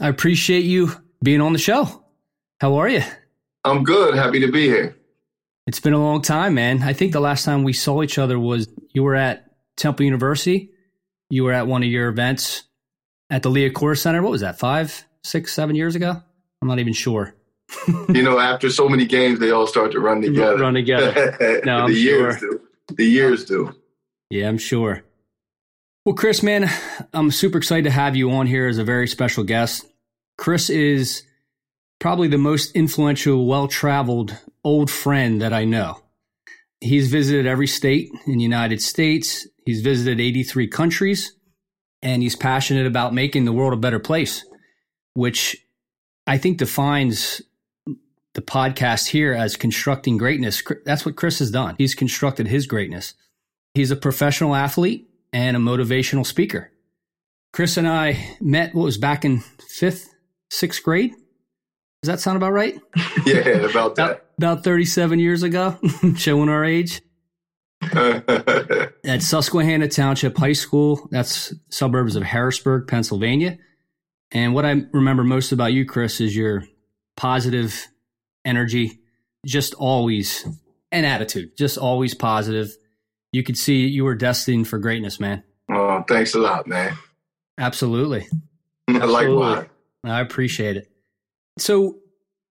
I appreciate you being on the show. How are you? I'm good. Happy to be here. It's been a long time, man. I think the last time we saw each other was you were at Temple University. You were at one of your events at the Liacouras Center. What was that, five, six, seven years ago? I'm not even sure. you know, after so many games, they all start to run together. Run together. No, the years sure. do. The years do. Yeah, I'm sure. Well, Chris, man, I'm super excited to have you on here as a very special guest. Chris is probably the most influential, well traveled old friend that I know. He's visited every state in the United States, he's visited 83 countries, and he's passionate about making the world a better place, which I think defines the podcast here as constructing greatness. That's what Chris has done. He's constructed his greatness. He's a professional athlete and a motivational speaker. Chris and I met, what was back in fifth, sixth grade. Does that sound about right? yeah, about that. About, about 37 years ago, showing our age. At Susquehanna Township High School, that's suburbs of Harrisburg, Pennsylvania. And what I remember most about you, Chris, is your positive energy, just always an attitude, just always positive. You could see you were destined for greatness, man. Oh, thanks a lot, man. Absolutely. Likewise. I appreciate it. So,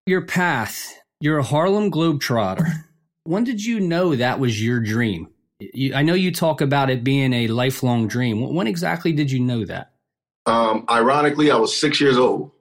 your path, you're a Harlem Globetrotter. When did you know that was your dream? You, I know you talk about it being a lifelong dream. When exactly did you know that? Um, ironically, I was six years old.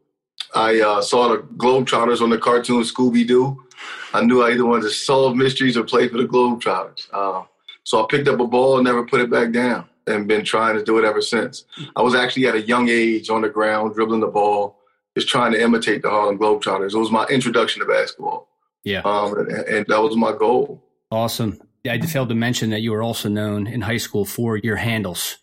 I uh, saw the Globetrotters on the cartoon Scooby Doo. I knew I either wanted to solve mysteries or play for the Globetrotters. Uh, so I picked up a ball and never put it back down and been trying to do it ever since. I was actually at a young age on the ground dribbling the ball just trying to imitate the Harlem Globetrotters. It was my introduction to basketball. Yeah. Um, and, and that was my goal. Awesome. Yeah, I failed to mention that you were also known in high school for your handles,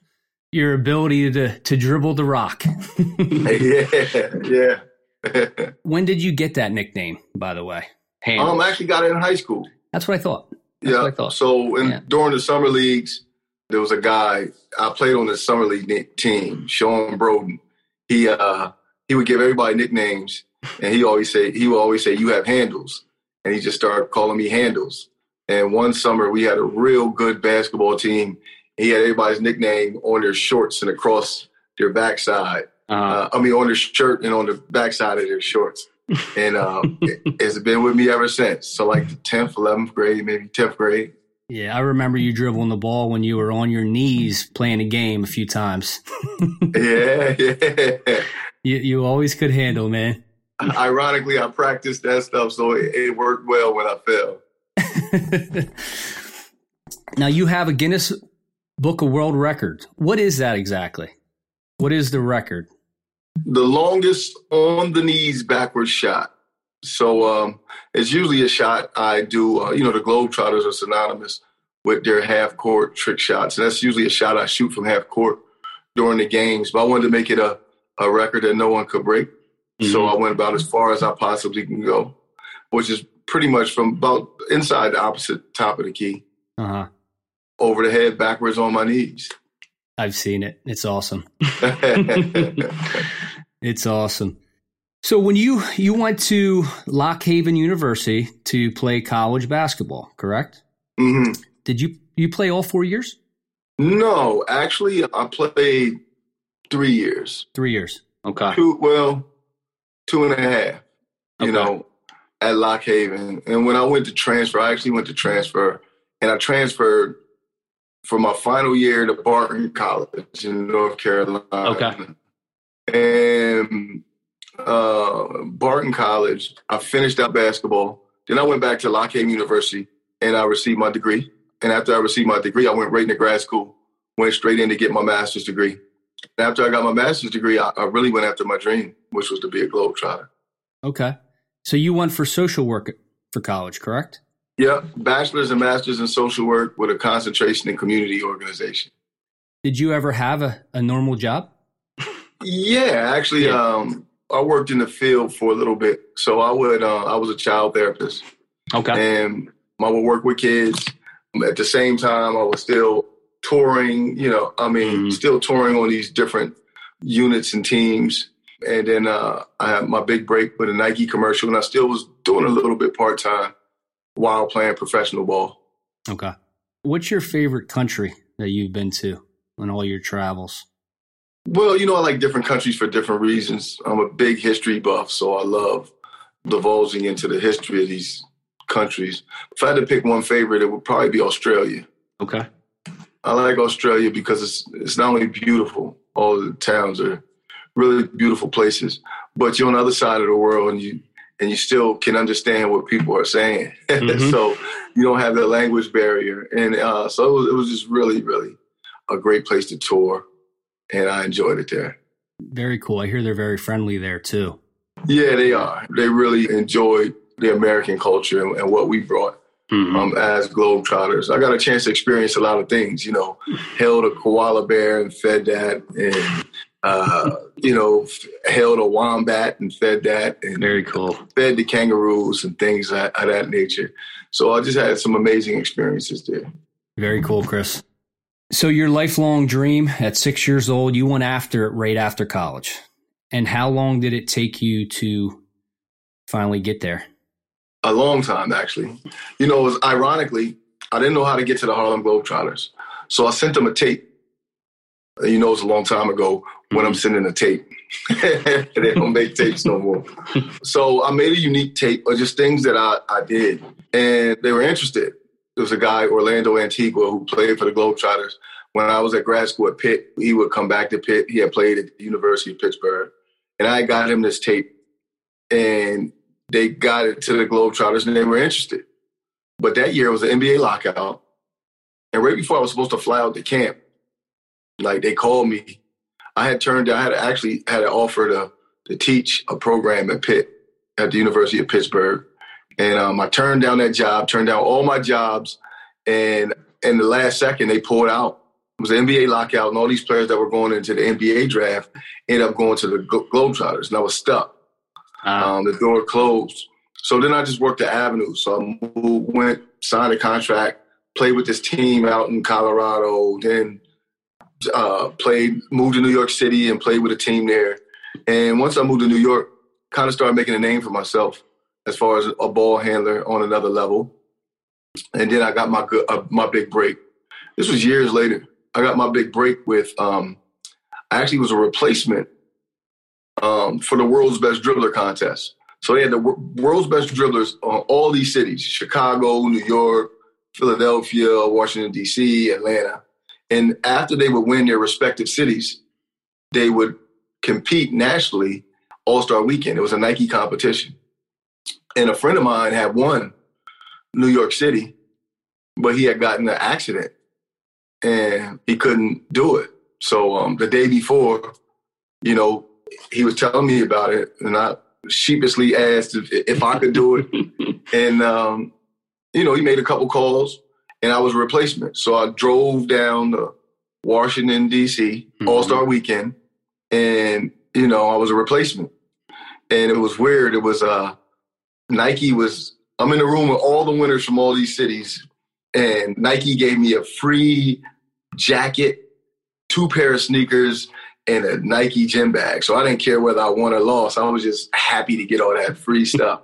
your ability to to dribble the rock. yeah, yeah. when did you get that nickname, by the way? Handles. Um, I actually got it in high school. That's what I thought. That's yeah. I thought. So in, yeah. during the summer leagues, there was a guy I played on the summer league team, Sean Broden. He uh he would give everybody nicknames, and he always say he would always say you have handles, and he just started calling me handles. And one summer we had a real good basketball team. He had everybody's nickname on their shorts and across their backside. Uh-huh. Uh, I mean, on their shirt and on the backside of their shorts. and uh, it, it's been with me ever since. So like the tenth, eleventh grade, maybe tenth grade. Yeah, I remember you dribbling the ball when you were on your knees playing a game a few times. yeah, yeah you, you always could handle, man. Ironically, I practiced that stuff, so it, it worked well when I fell. now you have a Guinness Book of World Records. What is that exactly? What is the record? The longest on the knees backward shot. So um, it's usually a shot I do. Uh, you know, the Globetrotters are synonymous with their half court trick shots. And that's usually a shot I shoot from half court during the games. But I wanted to make it a a record that no one could break. Mm-hmm. So I went about as far as I possibly can go, which is pretty much from about inside the opposite top of the key, uh-huh. over the head, backwards on my knees. I've seen it. It's awesome. it's awesome. So when you you went to Lock Haven University to play college basketball, correct? Mm-hmm. Did you you play all four years? No, actually, I played Three years. Three years. Okay. Two, well, two and a half. You okay. know, at Lock Haven, and when I went to transfer, I actually went to transfer and I transferred for my final year to Barton College in North Carolina. Okay. And uh, Barton College, I finished out basketball. Then I went back to Lock Haven University and I received my degree. And after I received my degree, I went right into grad school, went straight in to get my master's degree. After I got my master's degree, I, I really went after my dream, which was to be a globetrotter. Okay. So you went for social work for college, correct? Yeah, bachelor's and master's in social work with a concentration in community organization. Did you ever have a, a normal job? Yeah, actually, Yeah. um, I worked in the field for a little bit. So I would, uh, I was a child therapist, Okay. and I would work with kids. At the same time, I was still touring. You know, I mean, Mhm. still touring on these different units and teams. And then uh, I had my big break with a Nike commercial, and I still was doing a little bit part time while playing professional ball. Okay. What's your favorite country that you've been to on all your travels? Well, you know, I like different countries for different reasons. I'm a big history buff, so I love divulging into the history of these countries. If I had to pick one favorite, it would probably be Australia. Okay. I like Australia because it's it's not only beautiful, all the towns are really beautiful places, but you're on the other side of the world and you and you still can understand what people are saying. Mhm. so you don't have the language barrier, and uh, so it was, it was just really, really a great place to tour, and I enjoyed it there. Very cool. I hear they're very friendly there too. Yeah, they are. They really enjoyed the American culture and what we brought Mhm. um, as Globetrotters. I got a chance to experience a lot of things, you know, held a koala bear and fed that, and, uh, you know, f- held a wombat and fed that, and Very cool. fed the kangaroos and things of, of that nature. So I just had some amazing experiences there. Very cool, Chris. So your lifelong dream at six years old, you went after it right after college. And how long did it take you to finally get there? A long time, actually. You know, it was ironically, I didn't know how to get to the Harlem Globetrotters. So I sent them a tape. You know, it was a long time ago when I'm mm-hmm. sending a tape. they don't make tapes no more. so I made a unique tape of just things that I, I did. And they were interested. There was a guy, Orlando Antigua, who played for the Globetrotters. When I was at grad school at Pitt, he would come back to Pitt. He had played at the University of Pittsburgh. And I got him this tape. And they got it to the Globetrotters and they were interested. But that year was an NBA lockout. And right before I was supposed to fly out to camp, like they called me. I had turned down, I had actually had an offer to to teach a program at Pitt at the University of Pittsburgh. And um, I turned down that job, turned down all my jobs, and in the last second they pulled out. It was an NBA lockout, and all these players that were going into the NBA draft ended up going to the Globetrotters, and I was stuck. Uh, Um, the door closed. So then I just worked the avenue. So I moved, went, signed a contract, played with this team out in Colorado, then uh, played, moved to New York City and played with a team there. And once I moved to New York, kind of started making a name for myself as far as a ball handler on another level. And then I got my good, uh, my big break. This was years later. I got my big break with. Um, I actually was a replacement um, for the world's best dribbler contest. So they had the world's best dribblers on all these cities: Chicago, New York, Philadelphia, Washington D.C., Atlanta. And after they would win their respective cities, they would compete nationally All Star Weekend. It was a Nike competition, and a friend of mine had won New York City, but he had gotten an accident and he couldn't do it. So um, the day before, you know, he was telling me about it, and I sheepishly asked if, if I could do it. and um, you know, he made a couple calls, and I was a replacement. So I drove down to Washington D.C. Mhm. All Star Weekend, and you know, I was a replacement. And it was weird. It was uh, Nike was. I'm in the room with all the winners from all these cities, and Nike gave me a free jacket, two pair of sneakers, and a Nike gym bag. So I didn't care whether I won or lost. I was just happy to get all that free stuff.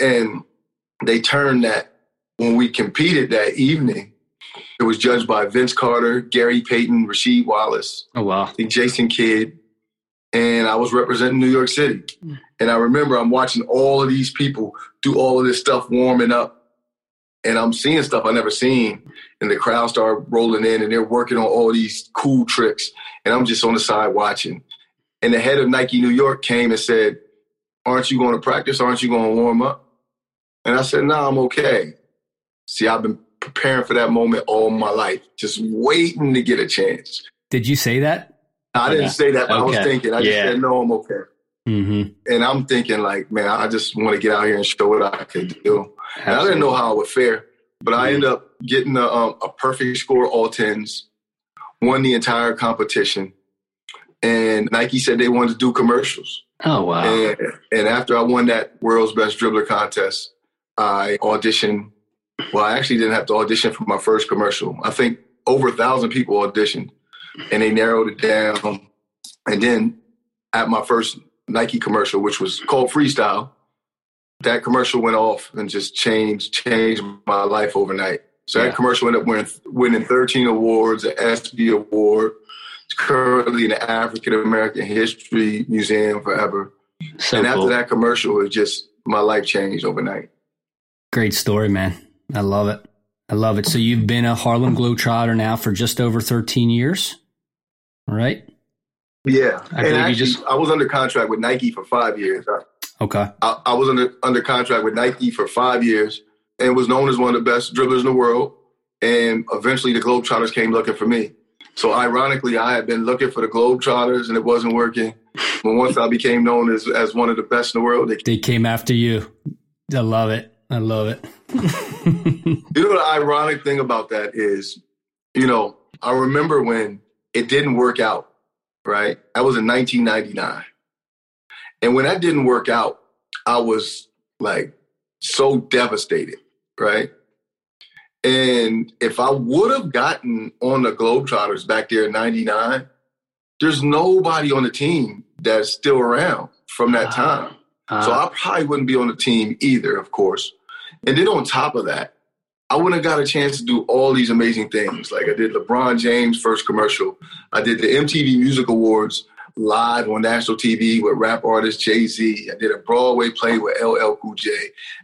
And they turned that when we competed that evening. It was judged by Vince Carter, Gary Payton, Rasheed Wallace, oh wow. I think Jason Kidd, and I was representing New York City. Hmm. And I remember I'm watching all of these people do all of this stuff warming up. And I'm seeing stuff I never seen. And the crowd start rolling in, and they're working on all these cool tricks, and I'm just on the side watching. And the head of Nike New York came and said, "Aren't you going to practice? Aren't you going to warm up?" And I said, "No, nah, I'm okay." See, I've been preparing for that moment all my life, just waiting to get a chance. Did you say that? I didn't yeah. say that, but okay. I was thinking. I just said, "No, I'm okay." Mm-hmm. And I'm thinking, like, man, I just want to get out here and show what I can do. And I didn't know how it would fare, but I ended up getting a, um, a perfect score, all tens, won the entire competition. And Nike said they wanted to do commercials. Oh, wow. And, and after I won that world's best dribbler contest, I auditioned. Well, I actually didn't have to audition for my first commercial. I think over a thousand people auditioned and they narrowed it down. And then at my first Nike commercial, which was called Freestyle, that commercial went off and just changed changed my life overnight. So yeah. that commercial ended up winning, winning 13 awards, an ESPY award. It's currently in the African American History Museum forever. So and after cool. that commercial, it just my life changed overnight. Great story, man. I love it. I love it. So you've been a Harlem Globetrotter now for just over 13 years, right? Yeah, I and actually, just... I was under contract with Nike for five years. Okay, I, I, was under under contract with Nike for five years and was known as one of the best dribblers in the world. And eventually, the Globetrotters came looking for me. So, ironically, I had been looking for the Globetrotters, and it wasn't working. But once I became known as as one of the best in the world, they, they came after you. I love it. I love it. you know the ironic thing about that is, you know, I remember when it didn't work out right? That was in 1999. And when that didn't work out, I was like so devastated, right? And if I would have gotten on the Globetrotters back there in 99, there's nobody on the team that's still around from that time. Uh, so I probably wouldn't be on the team either, of course. And then on top of that, I wouldn't have got a chance to do all these amazing things. Like I did LeBron James' first commercial. I did the MTV Music Awards live on national TV with rap artist Jay Z. I did a Broadway play with LL Cool J.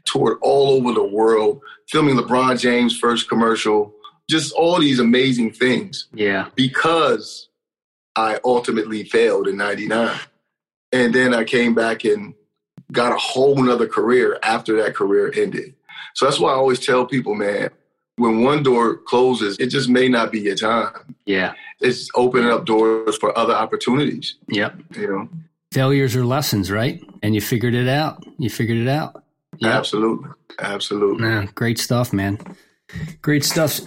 Toured all over the world, filming LeBron James' first commercial. Just all these amazing things. Yeah. Because I ultimately failed in '99, and then I came back and got a whole nother career after that career ended. So that's why I always tell people, man, when one door closes, it just may not be your time. Yeah. It's opening up doors for other opportunities. Yep. You know, failures are lessons, right? And you figured it out. You figured it out. Yep. Absolutely. Absolutely. Nah, great stuff, man. Great stuff.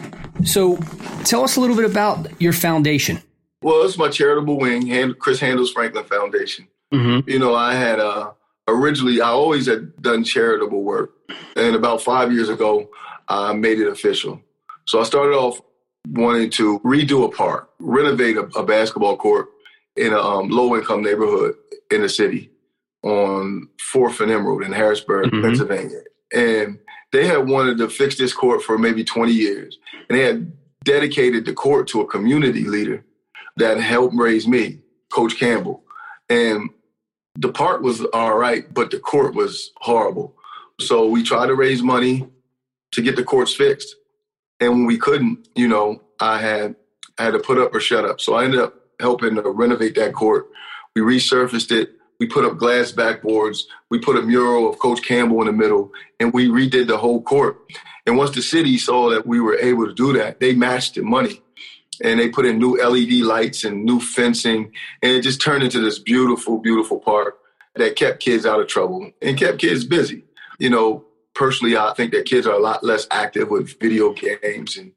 So tell us a little bit about your foundation. Well, it's my charitable wing, Chris Handles Franklin Foundation. Mm-hmm. You know, I had uh, originally, I always had done charitable work. And about five years ago, I made it official. So I started off wanting to redo a park, renovate a, a basketball court in a um, low income neighborhood in the city on 4th and Emerald in Harrisburg, mm-hmm. Pennsylvania. And they had wanted to fix this court for maybe 20 years. And they had dedicated the court to a community leader that helped raise me, Coach Campbell. And the park was all right, but the court was horrible. So we tried to raise money to get the courts fixed. And when we couldn't, you know, I had I had to put up or shut up. So I ended up helping to renovate that court. We resurfaced it. We put up glass backboards. We put a mural of Coach Campbell in the middle, and we redid the whole court. And once the city saw that we were able to do that, they matched the money and they put in new LED lights and new fencing, and it just turned into this beautiful, beautiful park that kept kids out of trouble and kept kids busy. You know, personally, I think that kids are a lot less active with video games and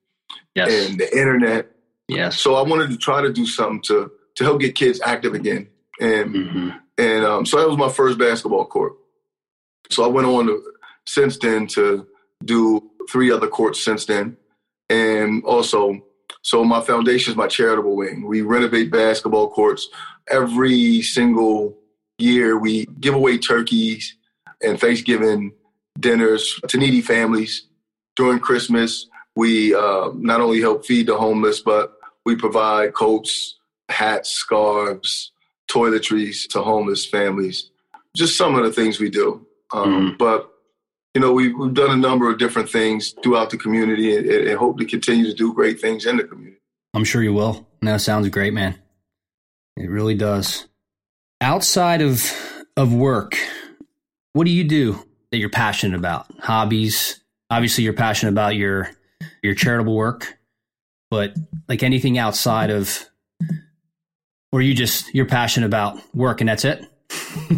yes. and the internet. Yes. So I wanted to try to do something to to help get kids active again, and mm-hmm. and um, so that was my first basketball court. So I went on to, since then to do three other courts since then, and also so my foundation is my charitable wing. We renovate basketball courts every single year. We give away turkeys and Thanksgiving dinners to needy families. During Christmas, we uh, not only help feed the homeless, but we provide coats, hats, scarves, toiletries to homeless families. Just some of the things we do. Um, mm-hmm. But you know, we, we've done a number of different things throughout the community and, and hope to continue to do great things in the community. I'm sure you will. No, sounds great, man. It really does. Outside of of work, what do you do that you're passionate about? Hobbies. Obviously, you're passionate about your your charitable work, but like anything outside of, or you just you're passionate about work and that's it.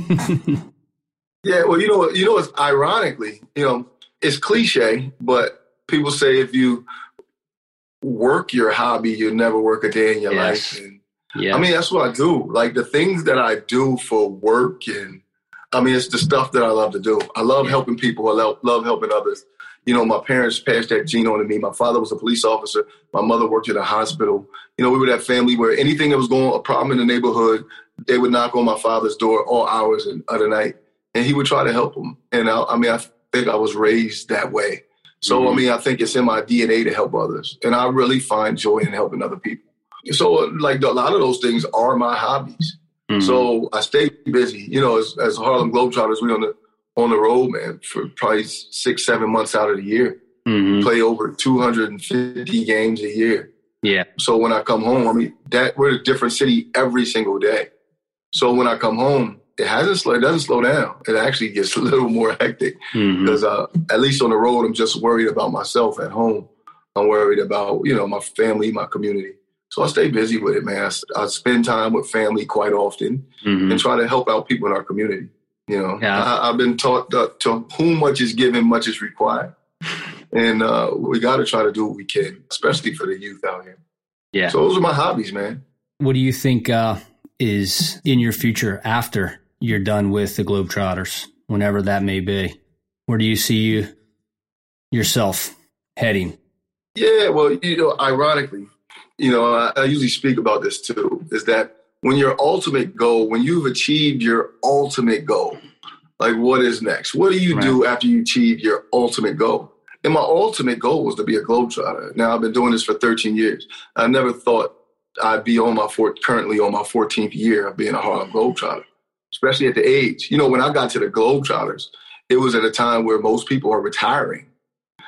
yeah, well, you know, you know, it's ironically, you know, it's cliche, but people say if you work your hobby, you'll never work a day in your yes. life. And, yeah. I mean, that's what I do. Like the things that I do for work and I mean, it's the stuff that I love to do. I love helping people. I love, love helping others. You know, my parents passed that gene on to me. My father was a police officer. My mother worked at a hospital. You know, we were that family where anything that was going a problem in the neighborhood, they would knock on my father's door all hours of the night, and he would try to help them. And I, I mean, I think I was raised that way. So mm-hmm. I mean, I think it's in my DNA to help others, and I really find joy in helping other people. So, like a lot of those things are my hobbies. Mm-hmm. So I stay busy. You know, as, as Harlem Globetrotters, we on the on the road, man, for probably six, seven months out of the year. Mm-hmm. Play over 250 games a year. Yeah. So when I come home, I mean, that we're a different city every single day. So when I come home, it hasn't slow, it doesn't slow down. It actually gets a little more hectic because mm-hmm. uh, at least on the road, I'm just worried about myself. At home, I'm worried about you know my family, my community. So I stay busy with it, man. I, I spend time with family quite often mm-hmm. and try to help out people in our community. You know, yeah. I, have been taught that to whom much is given, much is required. And uh, we got to try to do what we can, especially for the youth out here. Yeah. So those are my hobbies, man. What do you think uh, is in your future after you're done with the Globetrotters, whenever that may be? Where do you see you yourself heading? Yeah, well, you know, ironically, you know, I, I usually speak about this too, is that when your ultimate goal, when you've achieved your ultimate goal, like what is next? What do you right. do after you achieve your ultimate goal? And my ultimate goal was to be a globetrotter. Now I've been doing this for 13 years. I never thought I'd be on my fourth, currently on my 14th year of being a Harlem Globetrotter, especially at the age. You know, when I got to the Globetrotters, it was at a time where most people are retiring.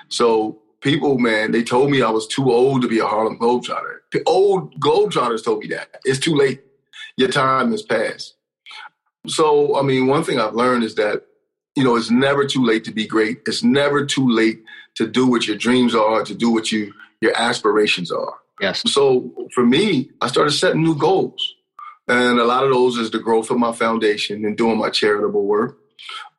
So people, man, they told me I was too old to be a Harlem Globetrotter. The old Globetrotters told me that. It's too late. Your time has passed. So, I mean, one thing I've learned is that, you know, it's never too late to be great. It's never too late to do what your dreams are, to do what you your aspirations are. Yes. So for me, I started setting new goals. And a lot of those is the growth of my foundation and doing my charitable work.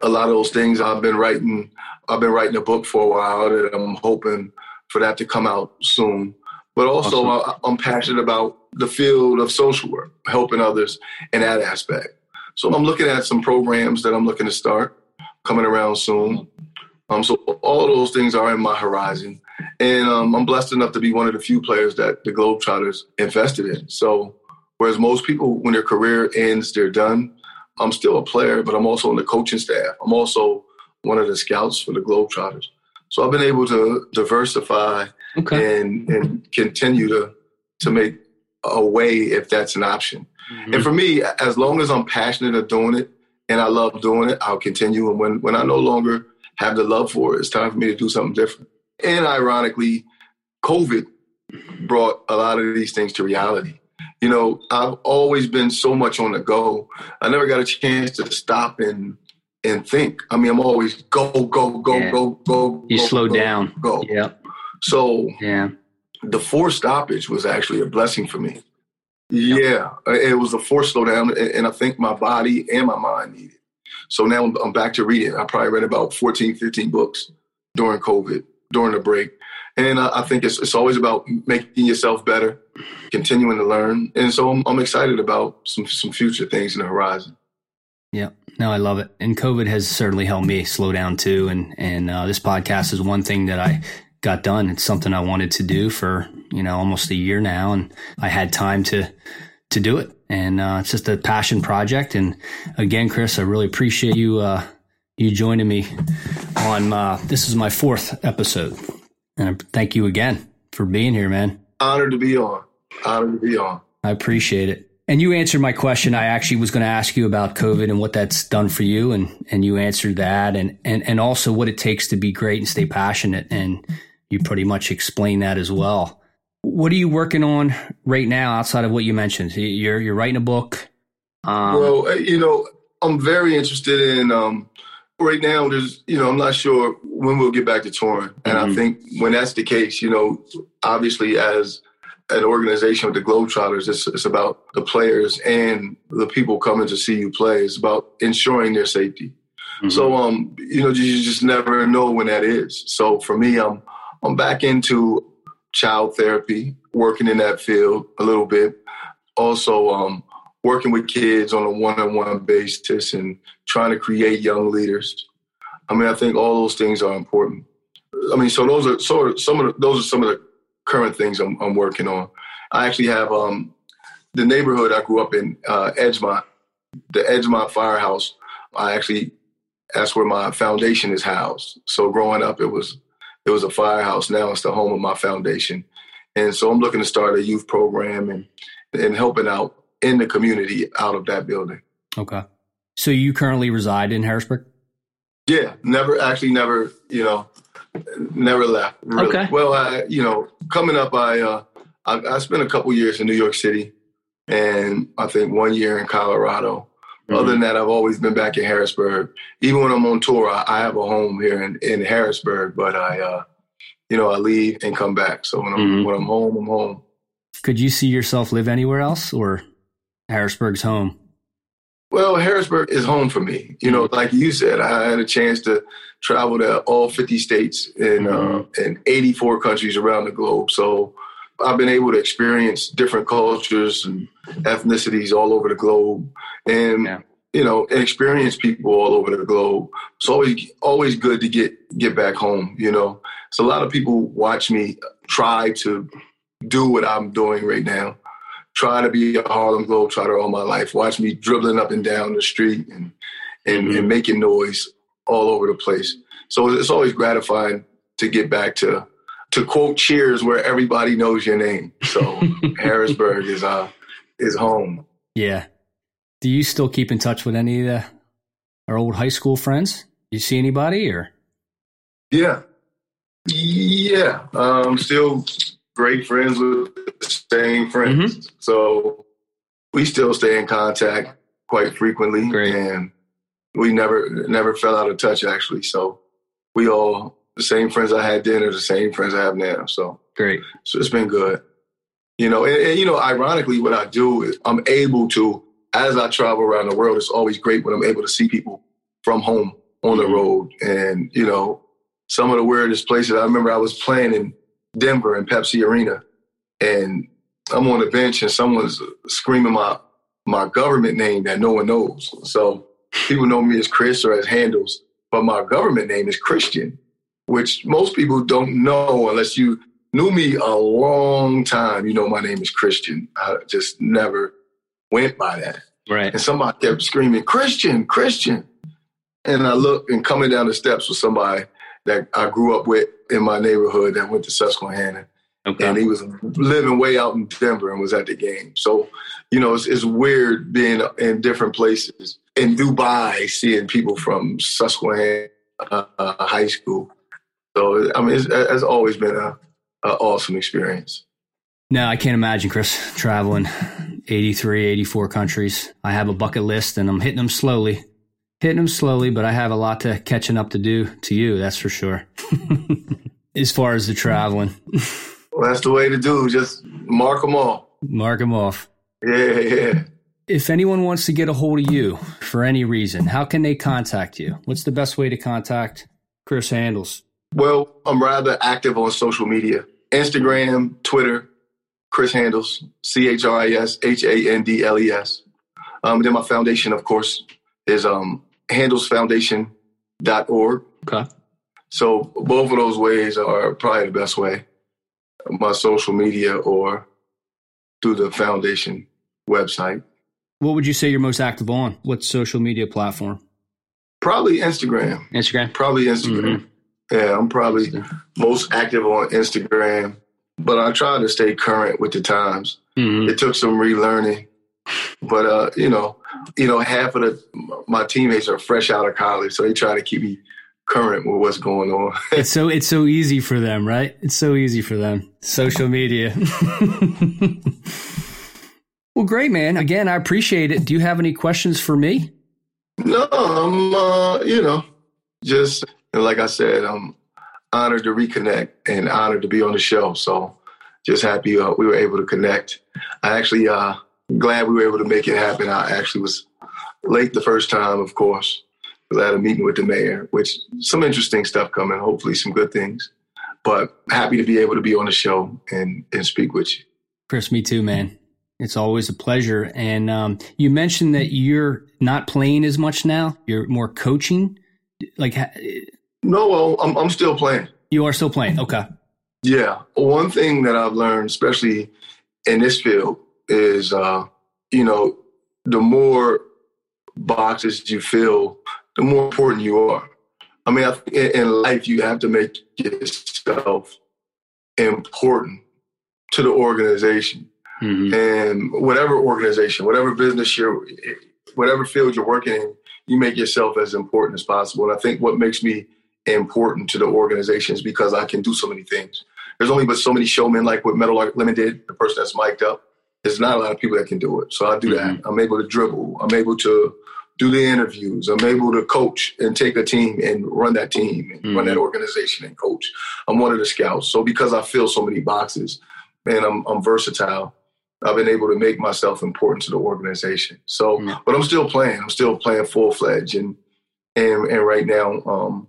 A lot of those things I've been writing, I've been writing a book for a while that I'm hoping for that to come out soon. But also awesome. I, I'm passionate about the field of social work, helping others in that aspect. So I'm looking at some programs that I'm looking to start coming around soon. Um, so all those things are in my horizon. And um, I'm blessed enough to be one of the few players that the Globetrotters invested in. So whereas most people, when their career ends, they're done. I'm still a player, but I'm also on the coaching staff. I'm also one of the scouts for the Globetrotters. So I've been able to diversify okay. and, and continue to to make a way if that's an option. Mm-hmm. And for me, as long as I'm passionate of doing it and I love doing it, I'll continue. And when, when I no longer have the love for it, it's time for me to do something different. And ironically, COVID brought a lot of these things to reality. You know, I've always been so much on the go. I never got a chance to stop and and think. I mean, I'm always go, go, go, yeah. go, go. You go, slow go, down. Go. Yeah. So yeah, the forced stoppage was actually a blessing for me. Yeah, uh, it was a forced slowdown, and I think my body and my mind needed. So now I'm back to reading. I probably read about 14, 15 books during COVID, during the break. And I think it's, it's always about making yourself better, continuing to learn. And so I'm, I'm excited about some, some future things in the horizon. Yeah, no, I love it. And COVID has certainly helped me slow down too. And, and uh, this podcast is one thing that I got done. It's something I wanted to do for, you know, almost a year now. And I had time to, to do it. And, uh, it's just a passion project. And again, Chris, I really appreciate you, uh, you joining me on, uh, this is my fourth episode. And thank you again for being here, man. Honored to be on. Honored to be on. I appreciate it. And you answered my question. I actually was going to ask you about COVID and what that's done for you, and and you answered that, and and and also what it takes to be great and stay passionate, and you pretty much explained that as well. What are you working on right now outside of what you mentioned? You're you're writing a book. Um, well, uh, you know, I'm very interested in. Um, right now, there's you know, I'm not sure when we'll get back to touring, and mm-hmm. I think when that's the case, you know, obviously as an organization with the Globetrotters, it's, it's about the players and the people coming to see you play. It's about ensuring their safety. Mm-hmm. So, um, you know, you just never know when that is. So for me, I'm I'm back into child therapy, working in that field a little bit. Also, um, working with kids on a one-on-one basis and trying to create young leaders. I mean, I think all those things are important. I mean, so those are of some of the, those are some of the current things I'm, I'm working on. I actually have um, the neighborhood I grew up in, uh, Edgemont, the Edgemont Firehouse. I actually that's where my foundation is housed. So growing up, it was it was a firehouse. Now it's the home of my foundation, and so I'm looking to start a youth program and and helping out in the community out of that building. Okay. So you currently reside in Harrisburg? Yeah, never actually never, you know, never left. Really. Okay. Well, I, you know, coming up, I, uh, I, I spent a couple years in New York City, and I think one year in Colorado. Mm-hmm. Other than that, I've always been back in Harrisburg. Even when I'm on tour, I, I have a home here in, in Harrisburg, but I, uh, you know, I leave and come back. So when I'm mm-hmm. when I'm home, I'm home. Could you see yourself live anywhere else, or Harrisburg's home? Well, Harrisburg is home for me. You know, like you said, I had a chance to travel to all 50 states and mm-hmm. uh, and 84 countries around the globe. So I've been able to experience different cultures and ethnicities all over the globe, and yeah. you know, experience people all over the globe. It's always always good to get get back home. You know, so a lot of people watch me try to do what I'm doing right now try to be a Harlem Globetrotter all my life. Watch me dribbling up and down the street and and, mm-hmm. and making noise all over the place. So it's always gratifying to get back to to quote Cheers, where everybody knows your name. So Harrisburg is uh is home. Yeah. Do you still keep in touch with any of the, our old high school friends? Do you see anybody or? Yeah, yeah. Um, still great friends with the same friends. Mm-hmm. So we still stay in contact quite frequently. Great. And we never never fell out of touch actually. So we all the same friends I had then are the same friends I have now. So great. So it's been good. You know, and, and you know, ironically, what I do is I'm able to, as I travel around the world, it's always great when I'm able to see people from home on the mm-hmm. road. And, you know, some of the weirdest places I remember I was playing in Denver in Pepsi Arena, and I'm on the bench and someone's screaming my my government name that no one knows. So people know me as Chris or as Handles, but my government name is Christian, which most people don't know unless you knew me a long time. You know my name is Christian. I just never went by that. Right. And somebody kept screaming, Christian, Christian. And I looked and coming down the steps was somebody that I grew up with in my neighborhood that went to Susquehanna. Okay. And he was living way out in Denver and was at the game. So, you know, it's, it's weird being in different places. In Dubai, seeing people from Susquehanna uh, High School. So, I mean, it's, it's always been a, a awesome experience. No, I can't imagine, Chris, traveling 83, 84 countries. I have a bucket list and I'm hitting them slowly hitting them slowly, but I have a lot to catching up to do to you. That's for sure. as far as the traveling, well, that's the way to do. Just mark them off. Mark them off. Yeah, yeah. If anyone wants to get a hold of you for any reason, how can they contact you? What's the best way to contact Chris Handles? Well, I'm rather active on social media Instagram, Twitter, Chris Handles, C H R I S H A N D L E S. Um, then my foundation, of course, is um, handlesfoundation.org. Okay. So both of those ways are probably the best way. My social media or through the foundation website. What would you say you're most active on? What social media platform? Probably Instagram. Instagram. Probably Instagram. Mm-hmm. Yeah, I'm probably most active on Instagram, but I try to stay current with the times. Mm-hmm. It took some relearning But uh, you know, you know, half of the my teammates are fresh out of college, so they try to keep me current with what's going on. it's so it's so easy for them, right? It's so easy for them. Social media. well, great, man. Again, I appreciate it. Do you have any questions for me? No, I'm uh, you know, just like I said, I'm honored to reconnect and honored to be on the show. So just happy uh, we were able to connect. I actually uh glad we were able to make it happen. I actually was late the first time, of course. I had a meeting with the mayor, which some interesting stuff coming, hopefully some good things. But happy to be able to be on the show and, and speak with you. Chris, me too, man. It's always a pleasure. And um, you mentioned that you're not playing as much now. You're more coaching. Like, no, well, I'm, I'm still playing. You are still playing. Okay. Yeah. One thing that I've learned, especially in this field, is, uh, you know, the more boxes you fill, the more important you are. I mean, in life, you have to make yourself important to the organization. Mm-hmm. And whatever organization, whatever business you're, whatever field you're working in, you make yourself as important as possible. And I think what makes me important to the organization is because I can do so many things. There's only but so many showmen like what Meadowlark Lemon did, the person that's mic'd up. There's not a lot of people that can do it. So I do mm-hmm. that. I'm able to dribble. I'm able to do the interviews. I'm able to coach and take a team and run that team and mm-hmm. run that mm-hmm. organization and coach. I'm one of the scouts. So because I fill so many boxes and I'm, I'm versatile, I've been able to make myself important to the organization. So, mm-hmm. but I'm still playing. I'm still playing full fledged, and and and right now, um,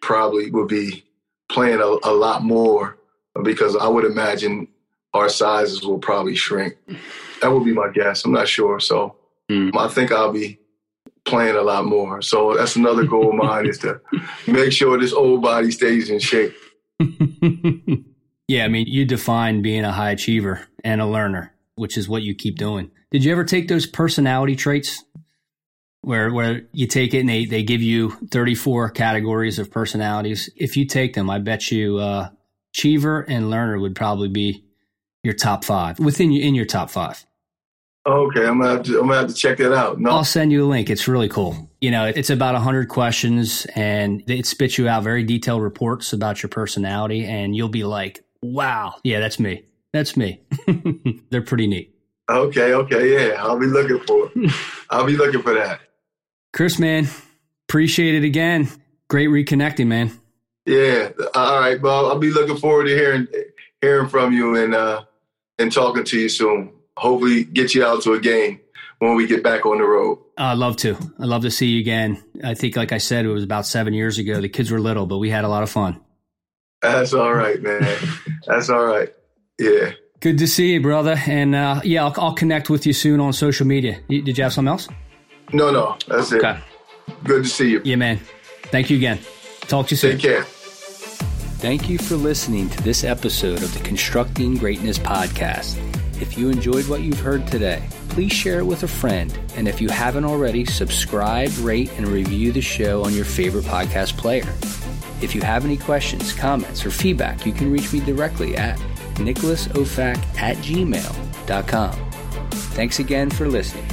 probably will be playing a, a lot more because I would imagine our sizes will probably shrink. That would be my guess. I'm not sure. So mm. I think I'll be playing a lot more. So that's another goal of mine is to make sure this old body stays in shape. yeah, I mean, you define being a high achiever and a learner, which is what you keep doing. Did you ever take those personality traits where where you take it and they, they give you 34 categories of personalities? If you take them, I bet you uh, achiever and learner would probably be your top five within in your top five. Okay, I'm gonna, have to, I'm gonna have to check that out. No. I'll send you a link. It's really cool. You know, it's about hundred questions, and it spits you out very detailed reports about your personality, and you'll be like, "Wow, yeah, that's me. That's me." They're pretty neat. Okay, okay, yeah, I'll be looking for. It. I'll be looking for that. Chris, man, appreciate it again. Great reconnecting, man. Yeah. All right, well, I'll be looking forward to hearing hearing from you and uh and talking to you soon hopefully get you out to a game when we get back on the road. I'd love to. I'd love to see you again. I think, like I said, it was about seven years ago. The kids were little, but we had a lot of fun. That's all right, man. That's all right. Yeah. Good to see you, brother. And uh, yeah, I'll, I'll, connect with you soon on social media. Did you have something else? No, no. That's it. Okay. Good to see you. Yeah, man. Thank you again. Talk to you soon. Take care. Thank you for listening to this episode of the Constructing Greatness podcast. If you enjoyed what you've heard today, please share it with a friend. And if you haven't already, subscribe, rate, and review the show on your favorite podcast player. If you have any questions, comments, or feedback, you can reach me directly at nicholasofac at gmail.com. Thanks again for listening.